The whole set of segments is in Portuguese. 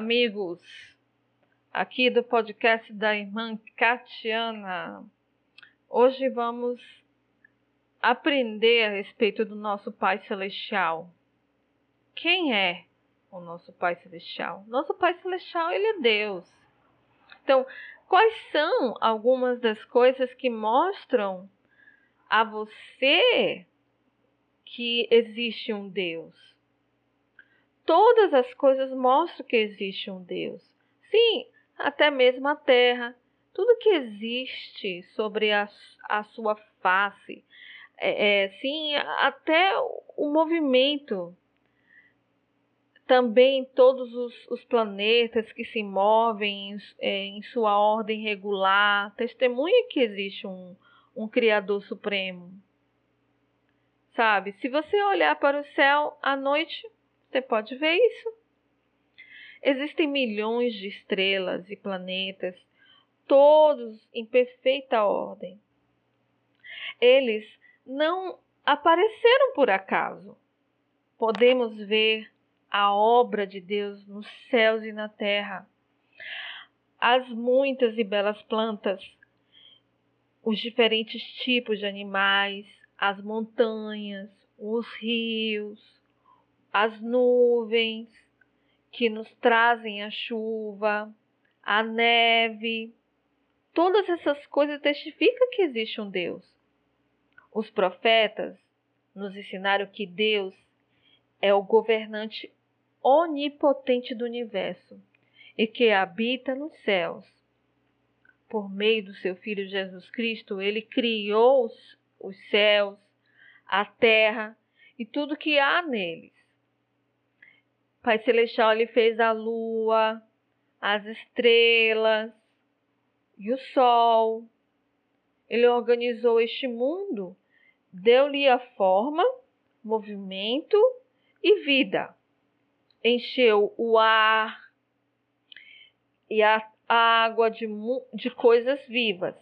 amigos, aqui do podcast da irmã Catiana. Hoje vamos aprender a respeito do nosso Pai Celestial. Quem é o nosso Pai Celestial? Nosso Pai Celestial, ele é Deus. Então, quais são algumas das coisas que mostram a você que existe um Deus? Todas as coisas mostram que existe um Deus. Sim, até mesmo a terra, tudo que existe sobre a, a sua face, é, é, sim, até o movimento, também todos os, os planetas que se movem em, é, em, sua ordem regular, testemunha que existe um, um Criador Supremo. Sabe, se você olhar para o céu à noite, você pode ver isso. Existem milhões de estrelas e planetas, todos em perfeita ordem. Eles não apareceram por acaso. Podemos ver a obra de Deus nos céus e na terra. As muitas e belas plantas, os diferentes tipos de animais, as montanhas, os rios, as nuvens que nos trazem a chuva, a neve. Todas essas coisas testificam que existe um Deus. Os profetas nos ensinaram que Deus é o governante onipotente do universo e que habita nos céus. Por meio do seu Filho Jesus Cristo, ele criou os, os céus, a terra e tudo que há neles. Pai Celestial ele fez a lua, as estrelas e o sol. Ele organizou este mundo, deu-lhe a forma, movimento e vida. Encheu o ar e a água de, de coisas vivas.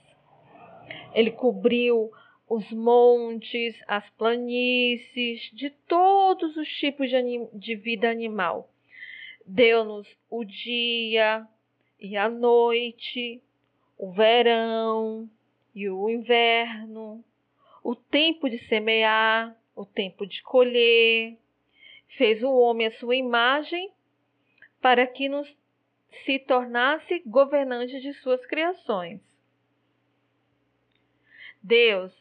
Ele cobriu os montes, as planícies, de todos os tipos de, de vida animal. Deu-nos o dia e a noite, o verão e o inverno, o tempo de semear, o tempo de colher. Fez o homem à sua imagem para que nos se tornasse governante de suas criações. Deus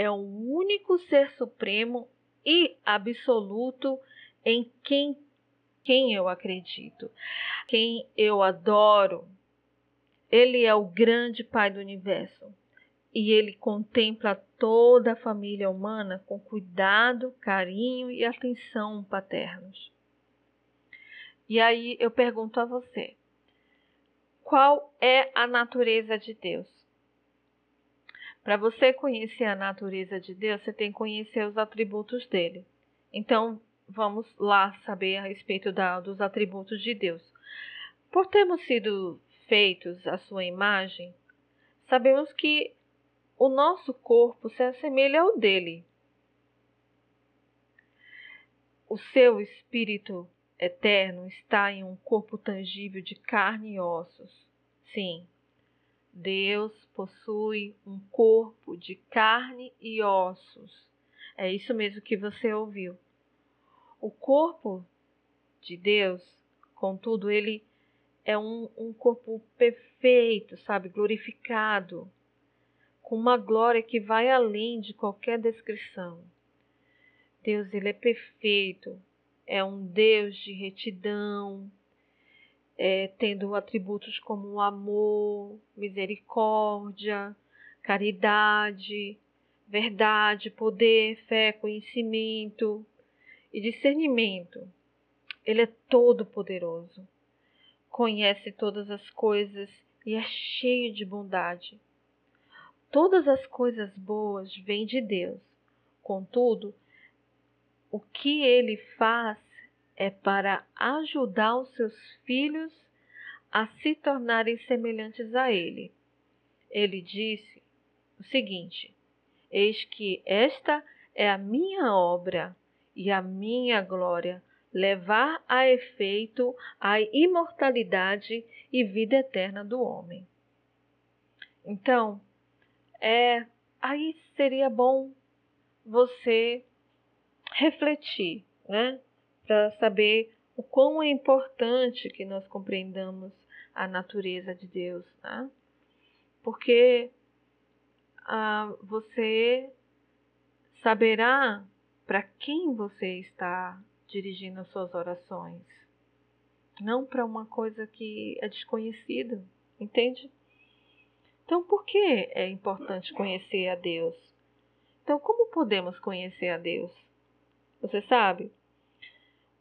é o único ser supremo e absoluto em quem, quem eu acredito, quem eu adoro. Ele é o grande Pai do universo e ele contempla toda a família humana com cuidado, carinho e atenção paternos. E aí eu pergunto a você: qual é a natureza de Deus? Para você conhecer a natureza de Deus, você tem que conhecer os atributos dele. Então, vamos lá saber a respeito da, dos atributos de Deus. Por termos sido feitos à sua imagem, sabemos que o nosso corpo se assemelha ao dele. O seu espírito eterno está em um corpo tangível de carne e ossos. Sim, Deus possui um corpo de carne e ossos. É isso mesmo que você ouviu. O corpo de Deus, contudo, ele é um, um corpo perfeito, sabe, glorificado, com uma glória que vai além de qualquer descrição. Deus, ele é perfeito, é um Deus de retidão, é, tendo atributos como amor, misericórdia, caridade, verdade, poder, fé, conhecimento e discernimento. Ele é todo poderoso, conhece todas as coisas e é cheio de bondade. Todas as coisas boas vêm de Deus. Contudo, o que ele faz é para ajudar os seus filhos a se tornarem semelhantes a ele. Ele disse o seguinte: Eis que esta é a minha obra e a minha glória, levar a efeito a imortalidade e vida eterna do homem. Então, é, aí seria bom você refletir, né? Para saber o quão é importante que nós compreendamos a natureza de Deus, né? Porque ah, você saberá para quem você está dirigindo as suas orações, não para uma coisa que é desconhecida, entende? Então, por que é importante conhecer a Deus? Então, como podemos conhecer a Deus? Você sabe?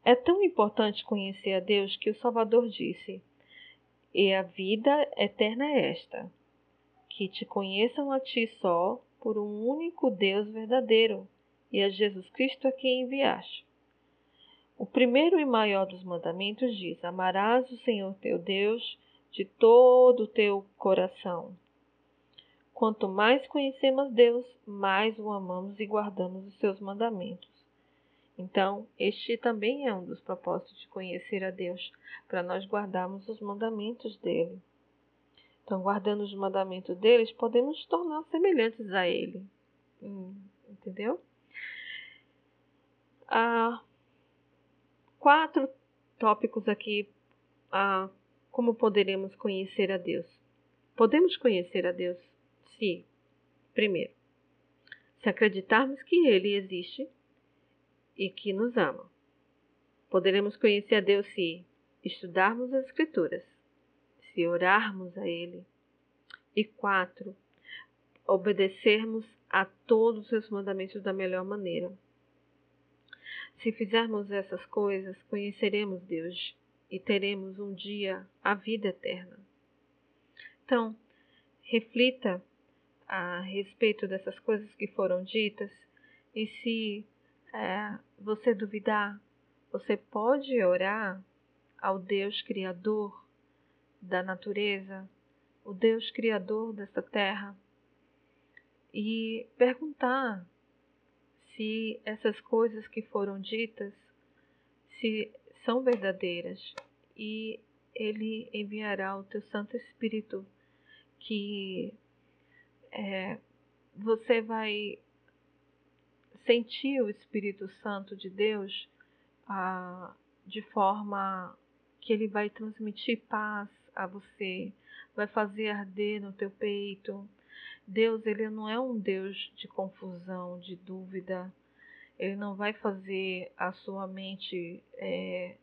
É tão importante conhecer a Deus que o Salvador disse: E a vida eterna é esta, que te conheçam a ti só, por um único Deus verdadeiro, e a Jesus Cristo a quem enviaste. O primeiro e maior dos mandamentos diz: Amarás o Senhor teu Deus de todo o teu coração, Quanto mais conhecemos Deus, mais o amamos e guardamos os seus mandamentos. Então, este também é um dos propósitos de conhecer a Deus, para nós guardarmos os mandamentos dele. Então, guardando os mandamentos deles, podemos nos tornar semelhantes a ele. Hum, entendeu? Ah, quatro tópicos aqui. Ah, como poderemos conhecer a Deus? Podemos conhecer a Deus se, primeiro, se acreditarmos que Ele existe e que nos ama. Poderemos conhecer a Deus se estudarmos as Escrituras, se orarmos a Ele. E quatro, obedecermos a todos os seus mandamentos da melhor maneira. Se fizermos essas coisas, conheceremos Deus e teremos um dia a vida eterna. Então, reflita a respeito dessas coisas que foram ditas, e se é, você duvidar, você pode orar ao Deus Criador da natureza, o Deus Criador dessa terra, e perguntar se essas coisas que foram ditas se são verdadeiras e ele enviará o teu Santo Espírito que é, você vai sentir o Espírito Santo de Deus ah, de forma que ele vai transmitir paz a você, vai fazer arder no teu peito. Deus, ele não é um Deus de confusão, de dúvida. Ele não vai fazer a sua mente é,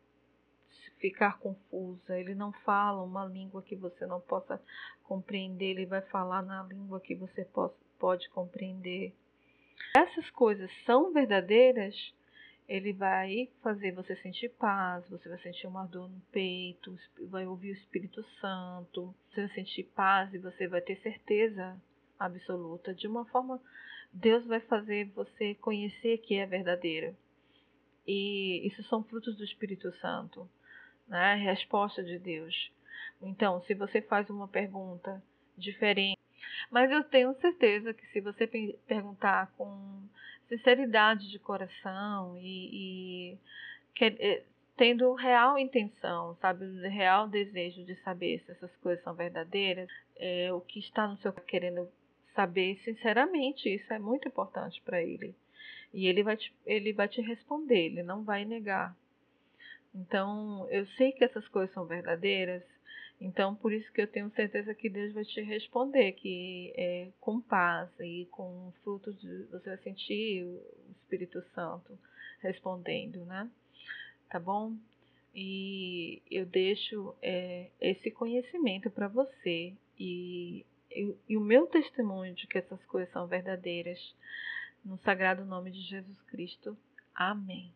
ficar confusa, ele não fala uma língua que você não possa compreender, ele vai falar na língua que você possa, pode compreender. Essas coisas são verdadeiras, ele vai fazer você sentir paz, você vai sentir uma dor no peito, vai ouvir o Espírito Santo, você vai sentir paz e você vai ter certeza absoluta. De uma forma, Deus vai fazer você conhecer que é verdadeiro. E isso são frutos do Espírito Santo né? Resposta de Deus. Então, se você faz uma pergunta diferente, mas eu tenho certeza que se você perguntar com sinceridade de coração e, e eh, tendo real intenção, sabe, real desejo de saber se essas coisas são verdadeiras, é, o que está no seu querendo saber sinceramente, isso é muito importante para ele. E ele vai, te, ele vai te responder, ele não vai negar. Então, eu sei que essas coisas são verdadeiras, então por isso que eu tenho certeza que Deus vai te responder, que é com paz e com frutos você vai sentir o Espírito Santo respondendo, né? Tá bom? E eu deixo é, esse conhecimento para você e, e, e o meu testemunho de que essas coisas são verdadeiras no sagrado nome de Jesus Cristo. Amém.